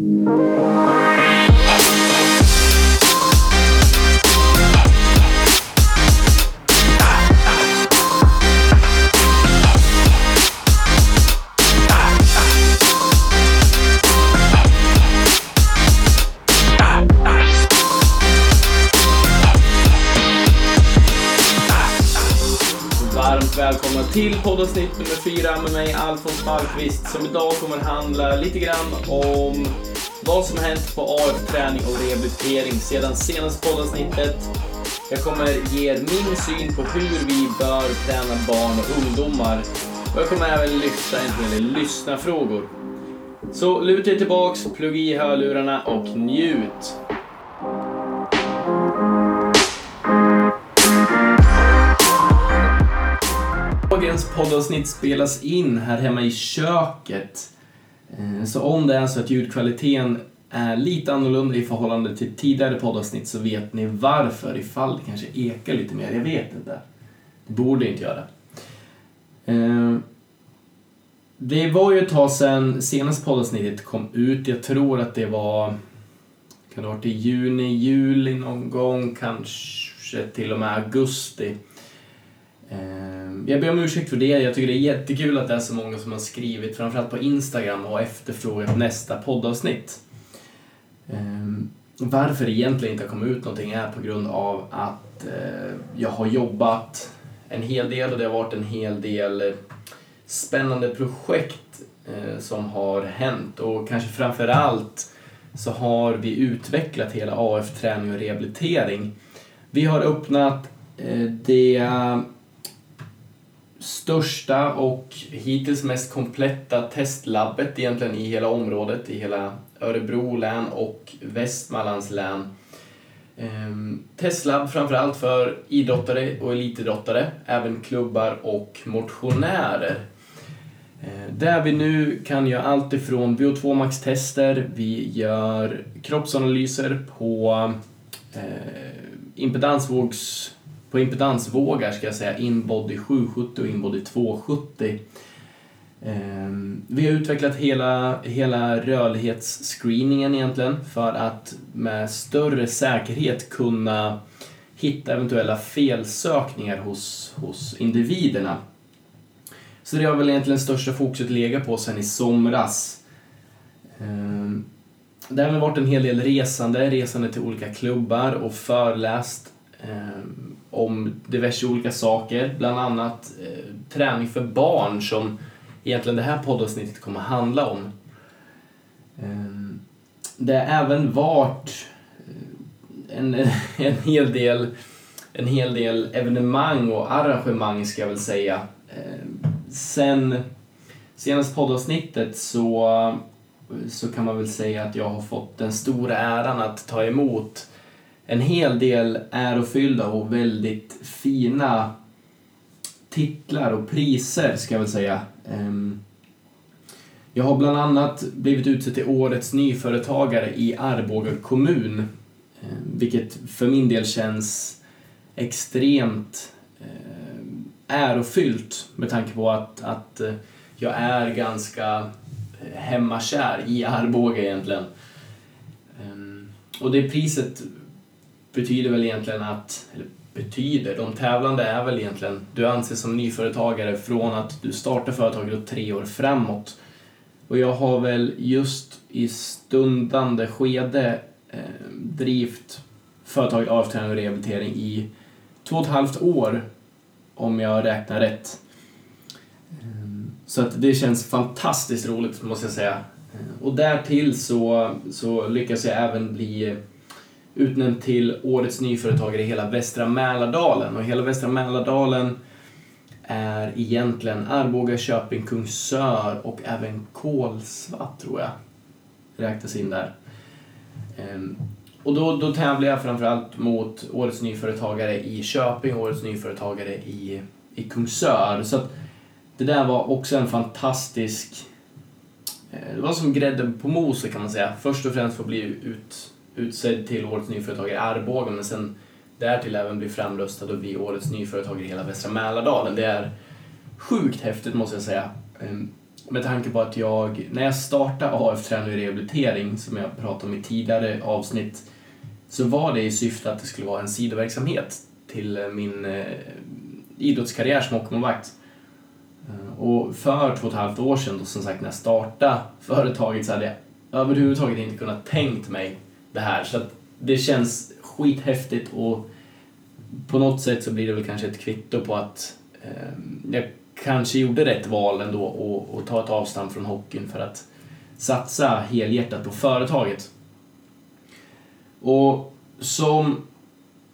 Música till poddavsnitt nummer fyra med mig Alfons Malmqvist som idag kommer att handla lite grann om vad som har hänt på AF-träning och rehabilitering sedan senaste poddavsnittet. Jag kommer ge er min syn på hur vi bör träna barn och ungdomar och jag kommer även lyfta en hel del lyssnarfrågor. Så luta er tillbaks, plugga i hörlurarna och njut! Dagens poddavsnitt spelas in här hemma i köket. Eh, så om det är så att ljudkvaliteten är lite annorlunda i förhållande till tidigare poddavsnitt så vet ni varför ifall det kanske ekar lite mer. Jag vet inte. Det borde inte göra. Eh, det var ju ett tag sedan senaste poddavsnittet kom ut. Jag tror att det var kan det ha varit i juni, juli någon gång, kanske till och med augusti. Ehm, jag ber om ursäkt för det. Jag tycker det är jättekul att det är så många som har skrivit, framförallt på Instagram, och efterfrågat nästa poddavsnitt. Ehm, varför det egentligen inte har kommit ut någonting är på grund av att eh, jag har jobbat en hel del och det har varit en hel del spännande projekt eh, som har hänt och kanske framförallt så har vi utvecklat hela AF-träning och rehabilitering. Vi har öppnat eh, det största och hittills mest kompletta testlabbet egentligen i hela området, i hela Örebro län och Västmanlands län. Ehm, Testlab framförallt för idrottare och elitidrottare, även klubbar och motionärer. Ehm, där vi nu kan göra allt ifrån VO2 max-tester, vi gör kroppsanalyser på eh, impedansvågs på impedansvågar ska jag säga, inbody 770 och inbody 270. Ehm, vi har utvecklat hela, hela rörlighetsscreeningen egentligen för att med större säkerhet kunna hitta eventuella felsökningar hos, hos individerna. Så det har väl egentligen största fokuset legat på sen i somras. Ehm, det har även varit en hel del resande, resande till olika klubbar och föreläst ehm, om diverse olika saker, bland annat eh, träning för barn som egentligen det här poddavsnittet kommer att handla om. Eh, Det har även varit eh, en, en, hel del, en hel del evenemang och arrangemang ska jag väl säga. Eh, Sen senaste poddavsnittet så, så kan man väl säga att jag har fått den stora äran att ta emot en hel del ärofyllda och väldigt fina titlar och priser ska jag väl säga. Ehm, jag har bland annat blivit utsedd till Årets nyföretagare i Arboga kommun, ehm, vilket för min del känns extremt ehm, ärofyllt med tanke på att, att eh, jag är ganska eh, hemmakär i Arboga egentligen. Och det priset betyder väl egentligen att, eller betyder, de tävlande är väl egentligen, du anses som nyföretagare från att du startar företaget och tre år framåt. Och jag har väl just i stundande skede eh, drivit företaget AF-träning och rehabilitering i två och ett halvt år om jag räknar rätt. Så att det känns fantastiskt roligt måste jag säga. Och därtill så, så lyckas jag även bli utnämnd till Årets nyföretagare i hela västra Mälardalen. Och hela västra Mälardalen är egentligen Arboga, Köping, Kungsör och även Kolsva tror jag räknas in där. Ehm, och då, då tävlar jag framförallt mot Årets nyföretagare i Köping och Årets nyföretagare i, i Kungsör. Så att det där var också en fantastisk... Eh, det var som grädden på moset kan man säga. Först och främst för att bli ut, utsedd till Årets nyföretagare i Arboga men sen därtill även bli framröstad och bli Årets nyföretagare i hela västra Mälardalen. Det är sjukt häftigt måste jag säga. Ehm, med tanke på att jag, när jag startade AF Träning och Rehabilitering, som jag pratade om i tidigare avsnitt, så var det i syfte att det skulle vara en sidoverksamhet till eh, min eh, idrottskarriär som hockeymålvakt. Ehm, och för två och ett halvt år sedan, då, som sagt, när jag startade företaget så hade jag överhuvudtaget inte kunnat tänkt mig det här. Så att det känns skithäftigt och på något sätt så blir det väl kanske ett kvitto på att eh, jag kanske gjorde rätt val ändå och, och ta ett avstamp från hockeyn för att satsa helhjärtat på företaget. Och som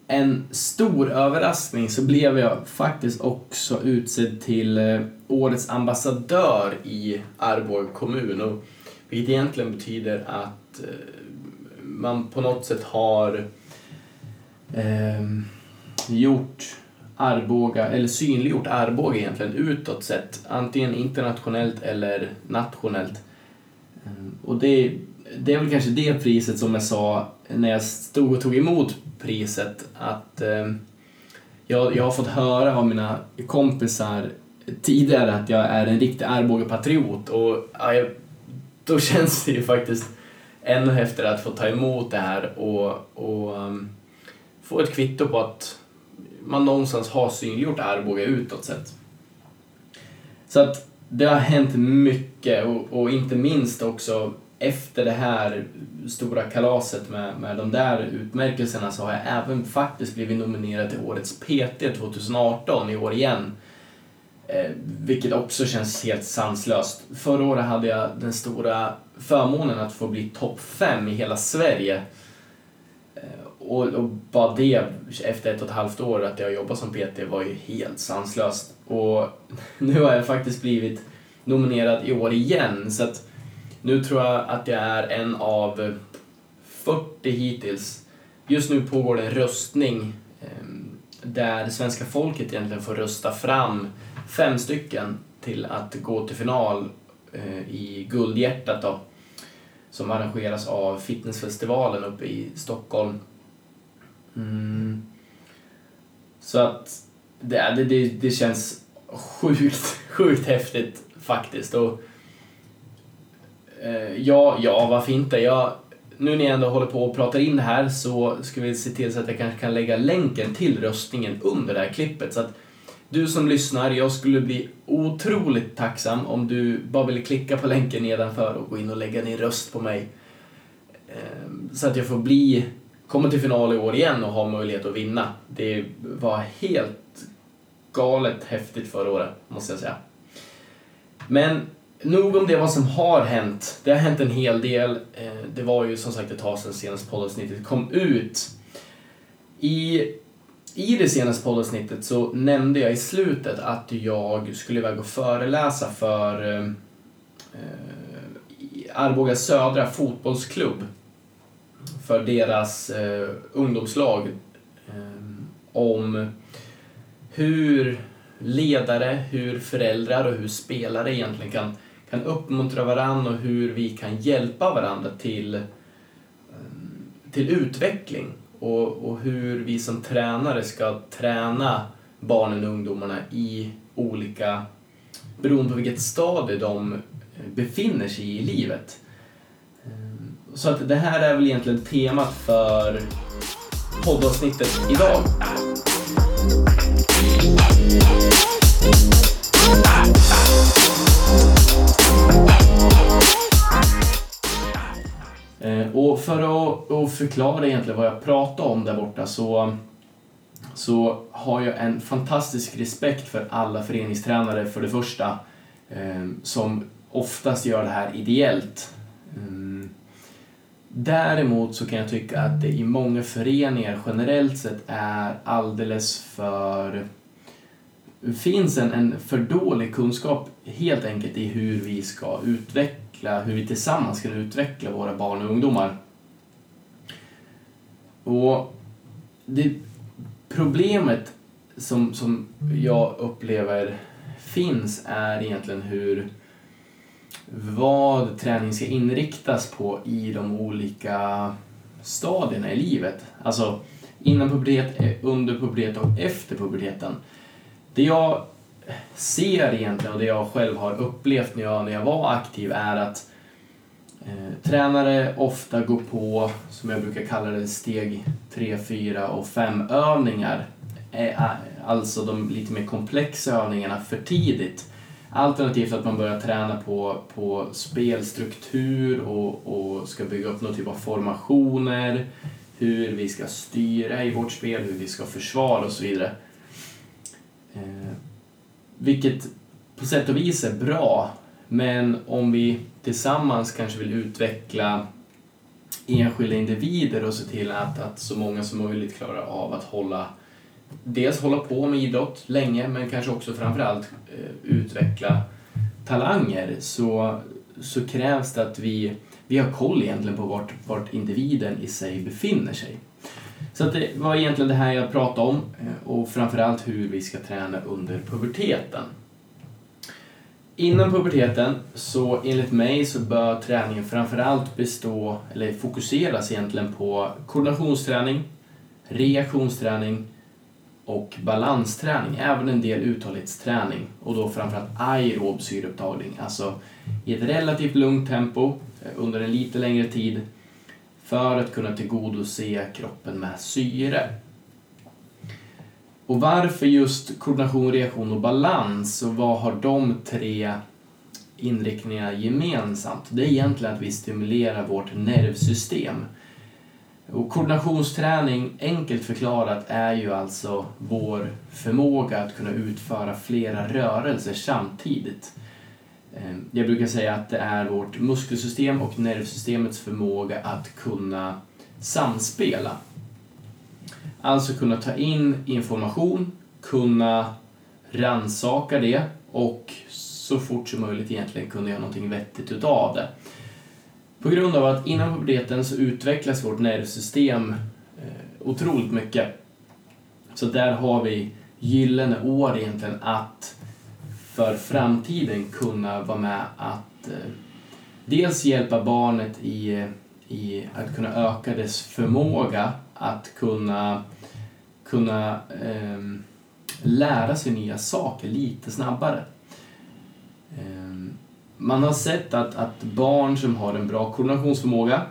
en stor överraskning så blev jag faktiskt också utsedd till eh, årets ambassadör i Arboga kommun. Och vilket egentligen betyder att eh, man på något sätt har eh, gjort Arboga, eller synliggjort Arboga egentligen utåt sett, antingen internationellt eller nationellt. Ehm, och det, det är väl kanske det priset som jag sa när jag stod och tog emot priset, att eh, jag, jag har fått höra av mina kompisar tidigare att jag är en riktig Arboga-patriot och ja, då känns det ju faktiskt ännu häftigare att få ta emot det här och, och um, få ett kvitto på att man någonstans har synliggjort Arboga utåt sett. Så att det har hänt mycket och, och, inte minst också efter det här stora kalaset med, med de där utmärkelserna så har jag även faktiskt blivit nominerad till Årets PT 2018 i år igen. Eh, vilket också känns helt sanslöst. Förra året hade jag den stora förmånen att få bli topp 5 i hela Sverige eh, och, och bara det, efter ett och ett halvt år att jag jobbat som PT var ju helt sanslöst. Och nu har jag faktiskt blivit nominerad i år igen, så att nu tror jag att jag är en av 40 hittills. Just nu pågår det en röstning eh, där svenska folket egentligen får rösta fram fem stycken till att gå till final eh, i Guldhjärtat då, som arrangeras av Fitnessfestivalen uppe i Stockholm. Mm. Så att det, det, det, det känns sjukt, sjukt häftigt faktiskt. Och, eh, ja, ja, varför inte? Jag, nu när jag ändå håller på och pratar in det här så ska vi se till så att jag kanske kan lägga länken till röstningen under det här klippet. Så att du som lyssnar, jag skulle bli otroligt tacksam om du bara ville klicka på länken nedanför och gå in och lägga din röst på mig. Ehm, så att jag får bli komma till final i år igen och ha möjlighet att vinna. Det var helt galet häftigt förra året, måste jag säga. Men nog om det vad som har hänt. Det har hänt en hel del. Ehm, det var ju som sagt ett tag sedan senaste poddavsnittet kom ut. I, i det senaste poddavsnittet så nämnde jag i slutet att jag skulle iväg och föreläsa för eh, eh, Arboga Södra fotbollsklubb. För deras eh, ungdomslag eh, om hur ledare, hur föräldrar och hur spelare egentligen kan, kan uppmuntra varandra och hur vi kan hjälpa varandra till, eh, till utveckling och, och hur vi som tränare ska träna barnen och ungdomarna i olika, beroende på vilket stadie de eh, befinner sig i i livet. Ehm, så att det här är väl egentligen temat för poddavsnittet idag. Och för att, förklara egentligen vad jag pratar om där borta så, så har jag en fantastisk respekt för alla föreningstränare för det första, eh, som oftast gör det här ideellt. Eh, däremot så kan jag tycka att det i många föreningar generellt sett är alldeles för... finns en, en för dålig kunskap helt enkelt i hur vi ska utveckla, hur vi tillsammans kan utveckla våra barn och ungdomar. Och det problemet som, som jag upplever finns är egentligen hur vad träning ska inriktas på i de olika stadierna i livet. Alltså innan pubertet, under pubertet och efter puberteten. Det jag ser egentligen och det jag själv har upplevt när jag, när jag var aktiv är att eh, tränare ofta går på, som jag brukar kalla det, steg 3, 4 och 5 övningar. Eh, eh, alltså de lite mer komplexa övningarna för tidigt. Alternativt att man börjar träna på, på spelstruktur och, och ska bygga upp någon typ av formationer, hur vi ska styra i vårt spel, hur vi ska försvara och så vidare. Vilket på sätt och vis är bra, men om vi tillsammans kanske vill utveckla enskilda individer och se till att, att så många som möjligt klarar av att hålla dels hålla på med idrott länge men kanske också framförallt eh, utveckla talanger så, så krävs det att vi, vi har koll egentligen på vart, vart individen i sig befinner sig. Så att det var egentligen det här jag pratade om eh, och framförallt hur vi ska träna under puberteten. Innan puberteten så enligt mig så bör träningen framförallt bestå, eller fokuseras egentligen på koordinationsträning, reaktionsträning och balansträning, även en del uthållighetsträning och då framförallt aerob syreupptagning, alltså i ett relativt lugnt tempo eh, under en lite längre tid för att kunna tillgodose kroppen med syre. Och varför just koordination, reaktion och balans och vad har de tre inriktningarna gemensamt? Det är egentligen att vi stimulerar vårt nervsystem och koordinationsträning, enkelt förklarat, är ju alltså vår förmåga att kunna utföra flera rörelser samtidigt. Ehm, jag brukar säga att det är vårt muskelsystem och nervsystemets förmåga att kunna samspela. Alltså kunna ta in information, kunna ransaka det och så fort som möjligt egentligen kunna göra någonting vettigt utav det. På grund av att innan puberteten så utvecklas vårt nervsystem eh, otroligt mycket. Så där har vi gyllene år egentligen att för framtiden kunna vara med att eh, dels hjälpa barnet i, i att kunna öka dess förmåga att kunna, kunna eh, lära sig nya saker lite snabbare. Eh, man har sett att, att barn som har en bra koordinationsförmåga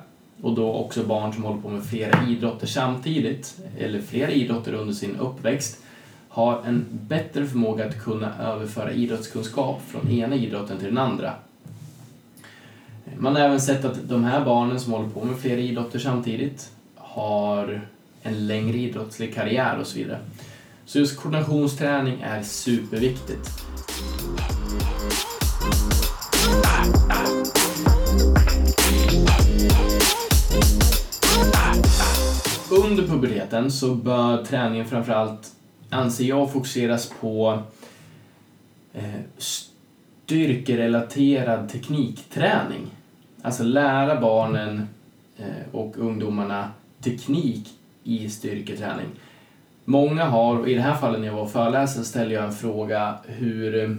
och då också barn som håller på med flera idrotter samtidigt, eller flera idrotter under sin uppväxt, har en bättre förmåga att kunna överföra idrottskunskap från ena idrotten till den andra. Man har även sett att de här barnen som håller på med flera idrotter samtidigt har en längre idrottslig karriär och så vidare. Så just koordinationsträning är superviktigt. Under puberteten så bör träningen framförallt, anser jag, fokuseras på eh, styrkerelaterad teknikträning. Alltså lära barnen eh, och ungdomarna teknik i styrketräning. Många har, och i det här fallet när jag var föreläsare ställde jag en fråga hur eh,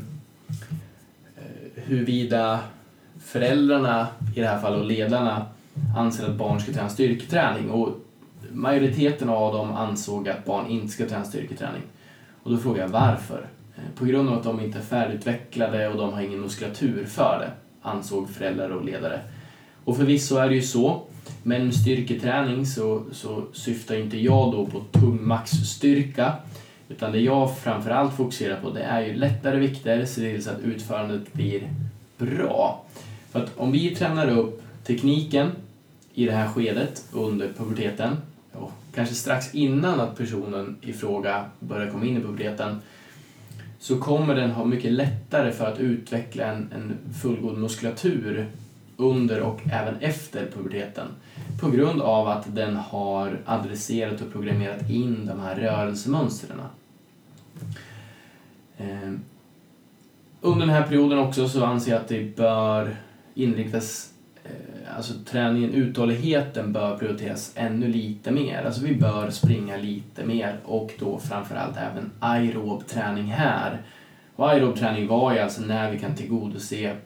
huruvida föräldrarna, i det här fallet och ledarna, anser att barn ska träna styrketräning. Och majoriteten av dem ansåg att barn inte ska träna styrketräning. Och då frågade jag varför. Eh, på grund av att de inte är färdigutvecklade och de har ingen muskulatur för det, ansåg föräldrar och ledare. Och förvisso är det ju så, men med styrketräning så, så syftar inte jag då på tung maxstyrka, utan det jag framförallt fokuserar på det är ju lättare vikter, se till så att utförandet blir bra. För att om vi tränar upp tekniken i det här skedet under puberteten, kanske strax innan att personen i fråga börjar komma in i puberteten, så kommer den ha mycket lättare för att utveckla en, en fullgod muskulatur under och även efter puberteten på grund av att den har adresserat och programmerat in de här rörelsemönstren. Eh, under den här perioden också så anser jag att det bör inriktas, Eh, alltså träningen, uthålligheten bör prioriteras ännu lite mer. Alltså vi bör springa lite mer och då framförallt även aerob träning här. Och aerob träning var ju alltså när vi kan tillgodose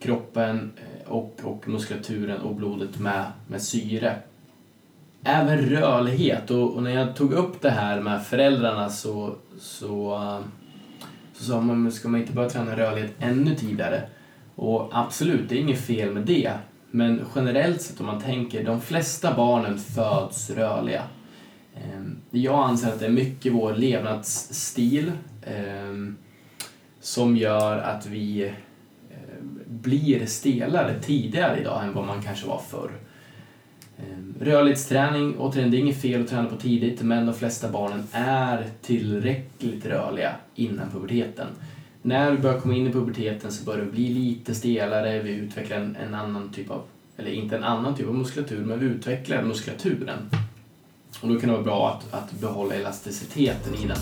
kroppen eh, och, och muskulaturen och blodet med, med syre. Även rörlighet och, och, när jag tog upp det här med föräldrarna så, så eh, så sa man, ska man inte börja träna rörlighet ännu tidigare? Och absolut, det är inget fel med det. Men generellt sett om man tänker, de flesta barnen föds rörliga. Ehm, jag anser att det är mycket vår levnadsstil ehm, som gör att vi ehm, blir stelare tidigare idag än vad man kanske var förr. Rörlighetsträning, återigen, det är inget fel att träna på tidigt, men de flesta barnen är tillräckligt rörliga innan puberteten. När vi börjar komma in i puberteten så börjar vi bli lite stelare, vi utvecklar en, en annan typ av, eller inte en annan typ av muskulatur, men vi utvecklar muskulaturen. Och då kan det vara bra att, att behålla elasticiteten i den.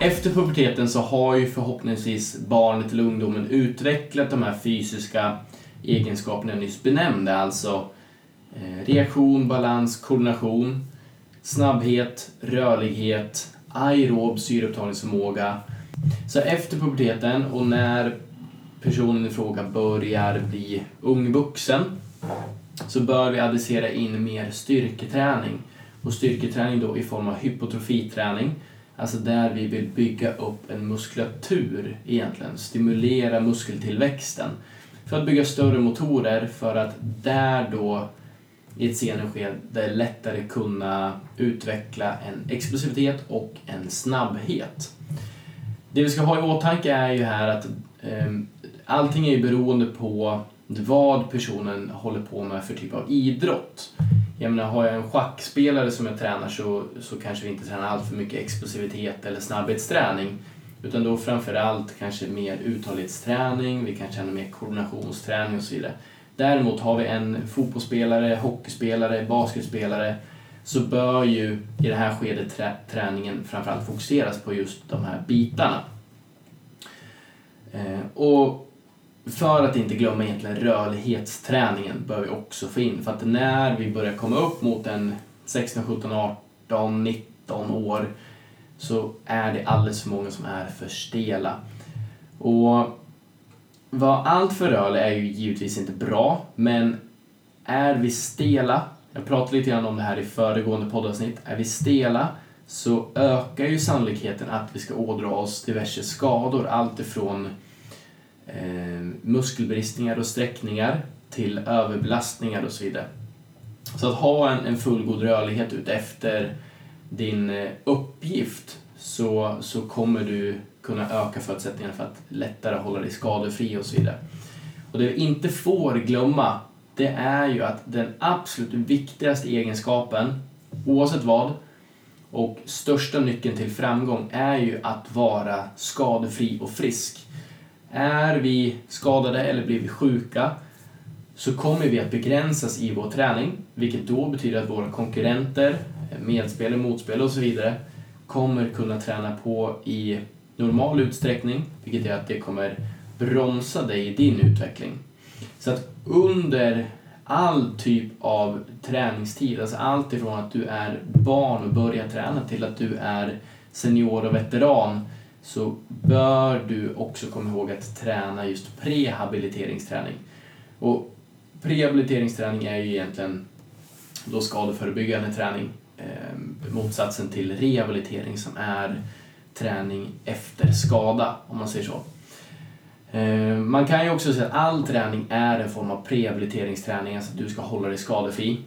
Efter puberteten så har ju förhoppningsvis barnet eller ungdomen utvecklat de här fysiska egenskaperna jag nyss benämnde, alltså Eh, reaktion, balans, koordination, snabbhet, rörlighet, aerob syreupptagningsförmåga. Så efter puberteten och när personen i fråga börjar bli ung vuxen så bör vi adressera in mer styrketräning. Och styrketräning då i form av hypotrofiträning, alltså där vi vill bygga upp en muskulatur egentligen, stimulera muskeltillväxten för att bygga större motorer för att där då i ett senare skede lättare kunna utveckla en explosivitet och en snabbhet. Det vi ska ha i åtanke är ju här att eh, allting är ju beroende på vad personen håller på med för typ av idrott. Jag menar, har jag en schackspelare som jag tränar så, så kanske vi inte tränar allt för mycket explosivitet eller snabbhetsträning. Utan då framförallt kanske mer uthållighetsträning, vi kan träna mer koordinationsträning och så vidare. Däremot har vi en fotbollsspelare, hockeyspelare, basketspelare så bör ju i det här skedet trä träningen framförallt fokuseras på just de här bitarna. Eh, och för att inte glömma egentligen rörlighetsträningen bör vi också få in. För att när vi börjar komma upp mot en 16, 17, 18, 19 år så är det alldeles för många som är för stela. Och vara allt för rörlig är ju givetvis inte bra, men är vi stela, jag pratade lite grann om det här i föregående poddavsnitt, är vi stela så ökar ju sannolikheten att vi ska ådra oss diverse skador, allt ifrån eh, muskelbristningar och sträckningar till överbelastningar och så vidare. Så att ha en, en fullgod rörlighet ut efter din eh, uppgift så, så kommer du kunna öka förutsättningarna för att lättare hålla dig skadefri och så vidare. Och det vi inte får glömma det är ju att den absolut viktigaste egenskapen, oavsett vad, och största nyckeln till framgång är ju att vara skadefri och frisk. Är vi skadade eller blir vi sjuka så kommer vi att begränsas i vår träning, vilket då betyder att våra konkurrenter, medspelare, motspelare och så vidare kommer kunna träna på i normal utsträckning, vilket gör att det kommer bromsa dig i din utveckling. Så att under all typ av träningstid, alltså allt ifrån att du är barn och börjar träna till att du är senior och veteran, så bör du också komma ihåg att träna just prehabiliteringsträning. Och prehabiliteringsträning är ju egentligen då skadeförebyggande träning, eh, motsatsen till rehabilitering som är träning efter skada, om man säger så. Eh, man kan ju också säga att all träning är en form av prehabiliteringsträning, alltså att du ska hålla dig skadefri.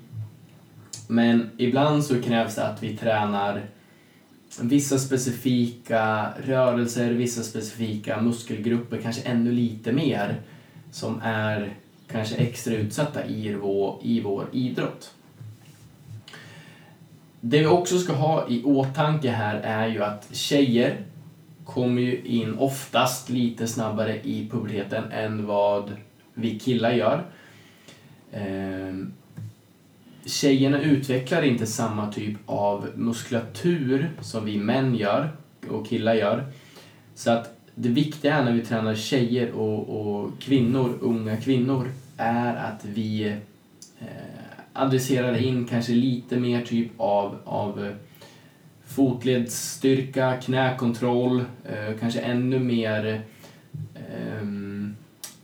Men ibland så krävs det att vi tränar vissa specifika rörelser, vissa specifika muskelgrupper, kanske ännu lite mer, som är kanske extra utsatta i vår, i vår idrott. Det vi också ska ha i åtanke här är ju att tjejer kommer ju in oftast lite snabbare i puberteten än vad vi killar gör. Ehm, tjejerna utvecklar inte samma typ av muskulatur som vi män gör och killar gör. Så att det viktiga är när vi tränar tjejer och, och kvinnor, unga kvinnor, är att vi eh, adresserar in kanske lite mer typ av, av eh, fotledsstyrka, knäkontroll, eh, kanske ännu mer ehm,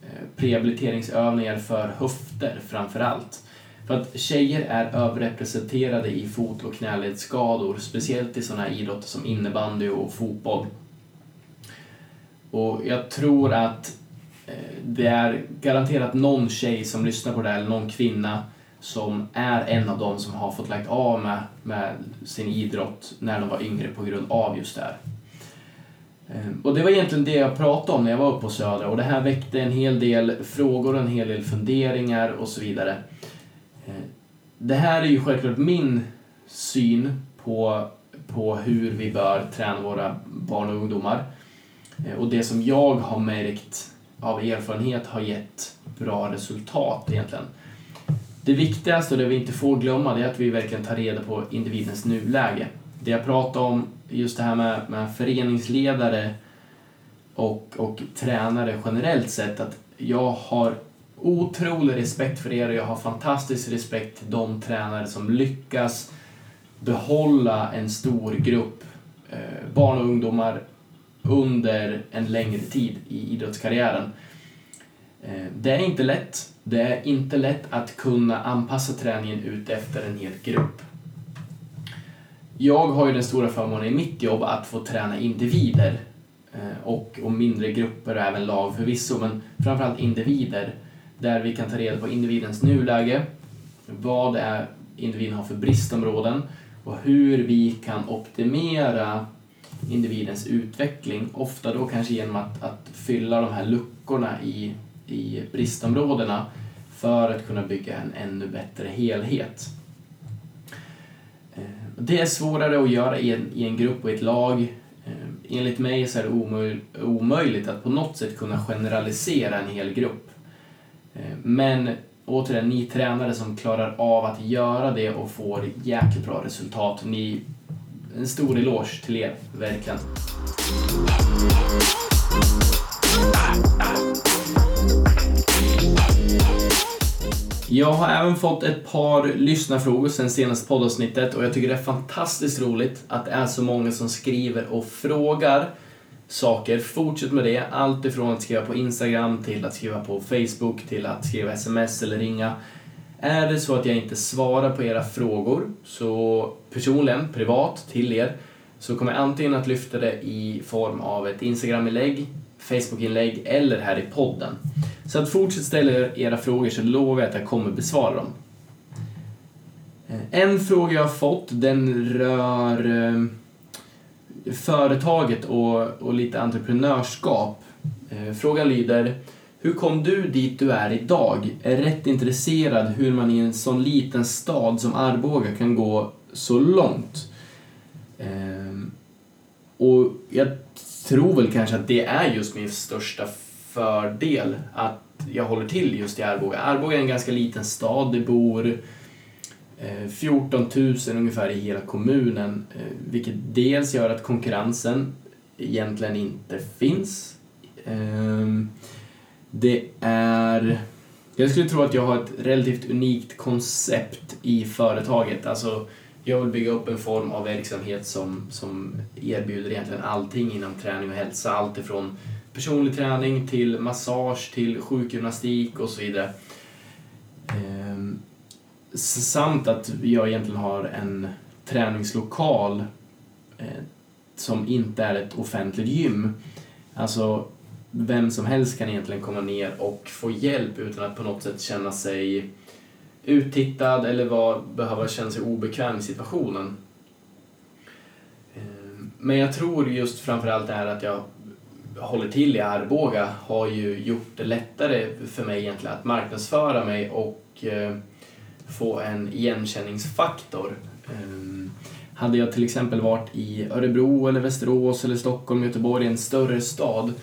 eh, prehabiliteringsövningar för höfter framför allt. För att tjejer är överrepresenterade i fot och knäledsskador, speciellt i sådana här idrotter som innebandy och fotboll. Och jag tror att det är garanterat någon tjej som lyssnar på det här, eller någon kvinna som är en av dem som har fått lagt av med, med sin idrott när de var yngre på grund av just det här. Ehm, och det var egentligen det jag pratade om när jag var uppe på Södra och det här väckte en hel del frågor, en hel del funderingar och så vidare. Ehm, det här är ju självklart min syn på, på hur vi bör träna våra barn och ungdomar. Ehm, och det som jag har märkt av erfarenhet har gett bra resultat egentligen. Det viktigaste och det vi inte får glömma det är att vi verkligen tar reda på individens nuläge. Det jag pratade om, just det här med, med föreningsledare och, och tränare generellt sett, att jag har otrolig respekt för er och jag har fantastisk respekt till de tränare som lyckas behålla en stor grupp eh, barn och ungdomar under en längre tid i idrottskarriären. Eh, det är inte lätt. Det är inte lätt att kunna anpassa träningen ut efter en hel grupp. Jag har ju den stora förmånen i mitt jobb att få träna individer eh, och, och mindre grupper och även lag förvisso, men framförallt individer där vi kan ta reda på individens nuläge, vad det är individen har för bristområden och hur vi kan optimera individens utveckling, ofta då kanske genom att, att fylla de här luckorna i, i bristområdena för att kunna bygga en ännu bättre helhet. Eh, det är svårare att göra i en, i en grupp och i ett lag. Eh, enligt mig så är det omöjligt att på något sätt kunna generalisera en hel grupp. Eh, men återigen, ni tränare som klarar av att göra det och får jäkligt bra resultat, ni, en stor eloge till er, verkligen. Jag har även fått ett par lyssnarfrågor sen senaste poddavsnittet och jag tycker det är fantastiskt roligt att det är så många som skriver och frågar saker. Fortsätt med det. Allt ifrån att skriva på Instagram till att skriva på Facebook till att skriva sms eller ringa. Är det så att jag inte svarar på era frågor, så personligen, privat, till er, så kommer jag antingen att lyfta det i form av ett Instagram-inlägg, Facebookinlägg eller här i podden. Så att fortsätt ställa era frågor så lovar jag att jag kommer besvara dem. Eh, en fråga jag har fått, den rör eh, företaget och, och lite entreprenörskap. Eh, frågan lyder hur kom du dit du är idag? Är rätt intresserad hur man i en sån liten stad som Arboga kan gå så långt. Ehm, och jag tror väl kanske att det är just min största fördel att jag håller till just i Arboga. Arboga är en ganska liten stad. Det bor eh, 14 000 ungefär i hela kommunen, eh, vilket dels gör att konkurrensen egentligen inte finns. Ehm, det är... Jag skulle tro att jag har ett relativt unikt koncept i företaget. Alltså, jag vill bygga upp en form av verksamhet som, som erbjuder egentligen allting inom träning och hälsa. Allt ifrån personlig träning till massage till sjukgymnastik och så vidare. Ehm, samt att jag egentligen har en träningslokal eh, som inte är ett offentligt gym. Alltså, vem som helst kan egentligen komma ner och få hjälp utan att på något sätt känna sig uttittad eller var, behöva känna sig obekväm i situationen. Eh, men jag tror just framförallt det här att jag håller till i Arboga har ju gjort det lättare för mig egentligen att marknadsföra mig och eh, få en igenkänningsfaktor. Eh, hade jag till exempel varit i Örebro eller Västerås eller Stockholm, Göteborg, en större stad,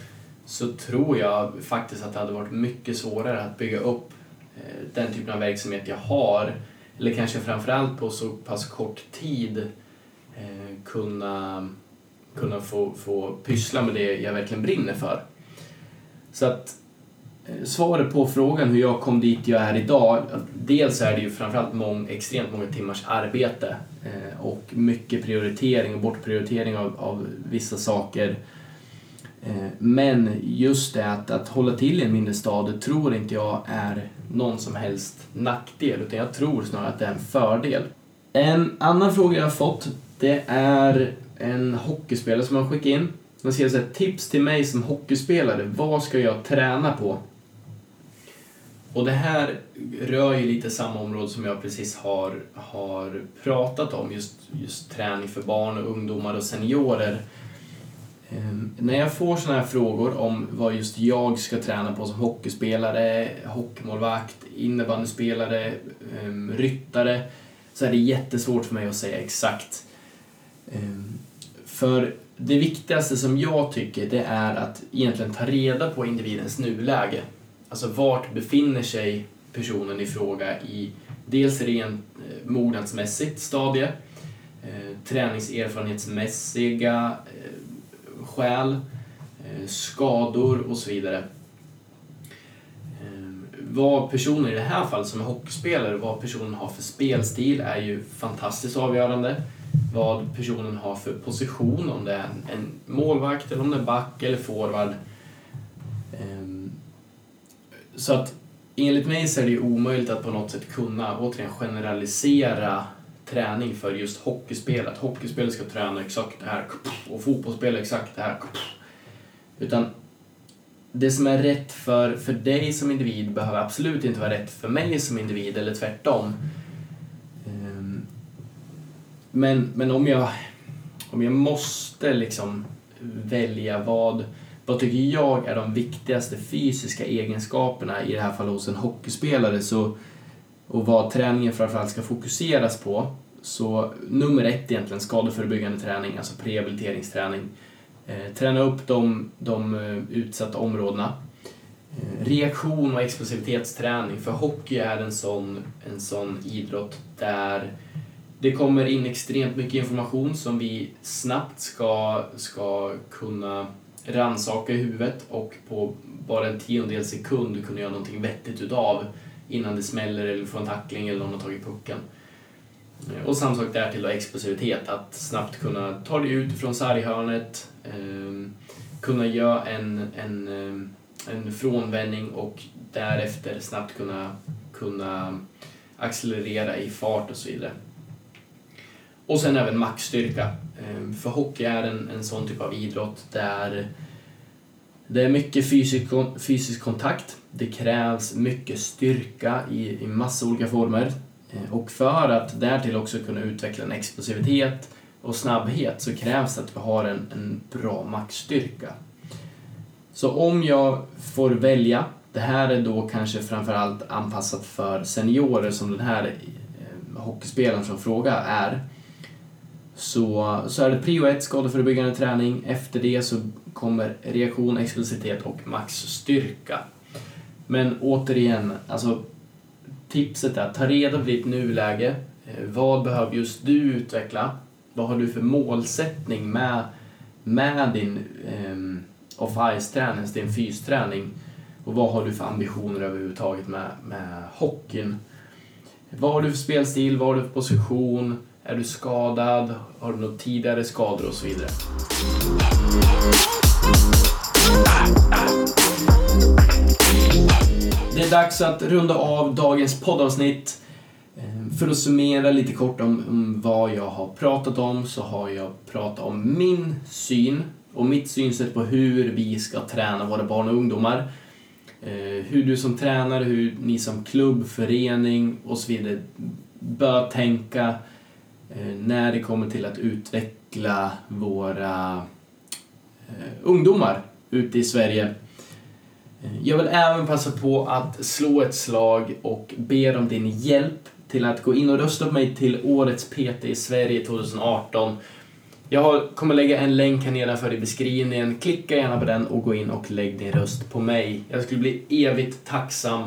så tror jag faktiskt att det hade varit mycket svårare att bygga upp Eh, den typen av verksamhet jag har, eller kanske framförallt på så pass kort tid eh, kunna kunna få, få pyssla med det jag verkligen brinner för. Så att eh, svaret på frågan hur jag kom dit jag är idag, dels är det ju framförallt mång, extremt många timmars arbete eh, och mycket prioritering och bortprioritering av, av vissa saker. Eh, men just det att, att hålla till i en mindre stad, det tror inte jag är någon som helst nackdel, utan jag tror snarare att det är en fördel. En annan fråga jag har fått, det är en hockeyspelare som har skickat in. Man skriver såhär, tips till mig som hockeyspelare, vad ska jag träna på? Och det här rör ju lite samma område som jag precis har, har pratat om, just, just träning för barn och ungdomar och seniorer. Ehm, när jag får sådana här frågor om vad just jag ska träna på som hockeyspelare, hockeymålvakt, innebandyspelare, ehm, ryttare, så är det jättesvårt för mig att säga exakt. Ehm, för det viktigaste som jag tycker det är att egentligen ta reda på individens nuläge. Alltså vart befinner sig personen i fråga i dels rent eh, mognadsmässigt stadie, eh, träningserfarenhetsmässiga eh, själ, eh, skador och så vidare. Ehm, vad personen i det här fallet som är hockeyspelare, vad personen har för spelstil är ju fantastiskt avgörande. Vad personen har för position, om det är en, målvakt eller om det är back eller forward. Ehm, så att enligt mig så är det ju omöjligt att på något sätt kunna återigen generalisera träning för just hockeyspel. Att hockeyspelare ska träna exakt det här och fotbollsspelare exakt det här. Utan det som är rätt för, för dig som individ behöver absolut inte vara rätt för mig som individ eller tvärtom. Ehm, men, men om jag, om jag måste liksom välja vad, vad tycker jag är de viktigaste fysiska egenskaperna i det här fallet hos en hockeyspelare så, och vad träningen framförallt ska fokuseras på så nummer ett egentligen skadeförebyggande träning, alltså prehabiliteringsträning. Eh, träna upp de, de eh, utsatta områdena. Eh, reaktion och explosivitetsträning, för hockey är en sån, en sån idrott där det kommer in extremt mycket information som vi snabbt ska, ska kunna ransaka i huvudet och på bara en tiondel sekund kunna göra någonting vettigt utav innan det smäller eller får en tackling eller någon har tagit pucken. Och samma sak därtill då explosivitet, att snabbt kunna ta dig ut från sarghörnet, eh, kunna göra en, en, ehm, en frånvändning och därefter snabbt kunna, kunna accelerera i fart och så vidare. Och sen även maxstyrka. Eh, för hockey är en, en sån typ av idrott där det är mycket fysisk, fysisk kontakt. Det krävs mycket styrka i, i massa olika former. Eh, och för att därtill också kunna utveckla en explosivitet och snabbhet så krävs det att vi har en, en bra maxstyrka. Så om jag får välja, det här är då kanske framförallt anpassat för seniorer som den här eh, hockeyspelaren som fråga är, så, så är det prio 1 skadeförebyggande träning. Efter det så kommer reaktion, explosivitet och maxstyrka. Men återigen, alltså tipset är att ta reda på ditt nuläge. Eh, vad behöver just du utveckla? Vad har du för målsättning med, med din um, off-ice-träning, din fysträning? Och vad har du för ambitioner överhuvudtaget med, med hockeyn? Vad har du för spelstil? Vad har du för position? Är du skadad? Har du några tidigare skador och så vidare? Det är dags att runda av dagens poddavsnitt. Ehm, för att summera lite kort om, om, vad jag har pratat om så har jag pratat om min syn och mitt synsätt på hur vi ska träna våra barn och ungdomar. Ehm, hur du som tränare, hur ni som klubb, förening och så vidare bör tänka ehm, när det kommer till att utveckla våra ungdomar ute i Sverige Eh, jag vill även passa på att slå ett slag och be om din hjälp till att gå in och rösta på mig till Årets PT i Sverige 2018. Jag kommer lägga en länk här nedanför i beskrivningen. Klicka gärna på den och gå in och lägg din röst på mig. Jag skulle bli evigt tacksam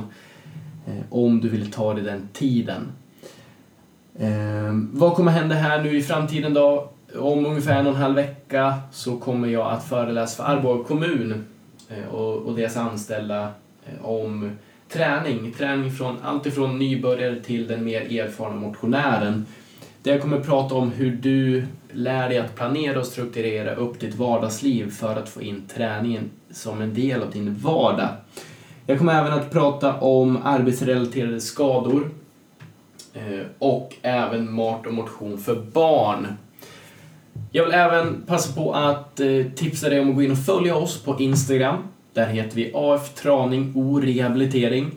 eh, om du vill ta dig den tiden. Eh, vad kommer hända här nu i framtiden då? Om ungefär en och en halv vecka så kommer jag att föreläsa för Arboga kommun Eh, och, och deras anställda eh, om träning. Träning från allt ifrån nybörjare till den mer erfarna motionären. Där jag kommer prata om hur du lär dig att planera och strukturera upp ditt vardagsliv för att få in träningen som en del av din vardag. Jag kommer även att prata om arbetsrelaterade skador eh, och även mat och motion för barn. Jag vill även passa på att eh, tipsa dig om att gå in och följa oss på Instagram. Där heter vi AF Traning och Rehabilitering.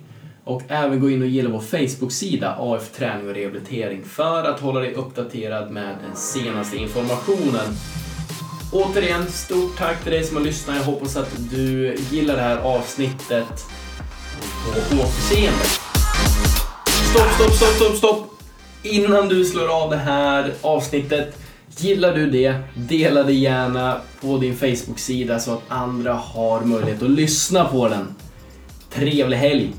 Och även gå in och gilla vår Facebook-sida AF Träning och Rehabilitering för att hålla dig uppdaterad med den senaste informationen. Återigen, stort tack till dig som har lyssnat. Jag hoppas att du gillar det här avsnittet. På återseende. Stopp, stopp, stopp, stopp, stopp! Innan du slår av det här avsnittet, gillar du det, dela det gärna på din Facebook-sida så att andra har möjlighet att lyssna på den. Trevlig helg!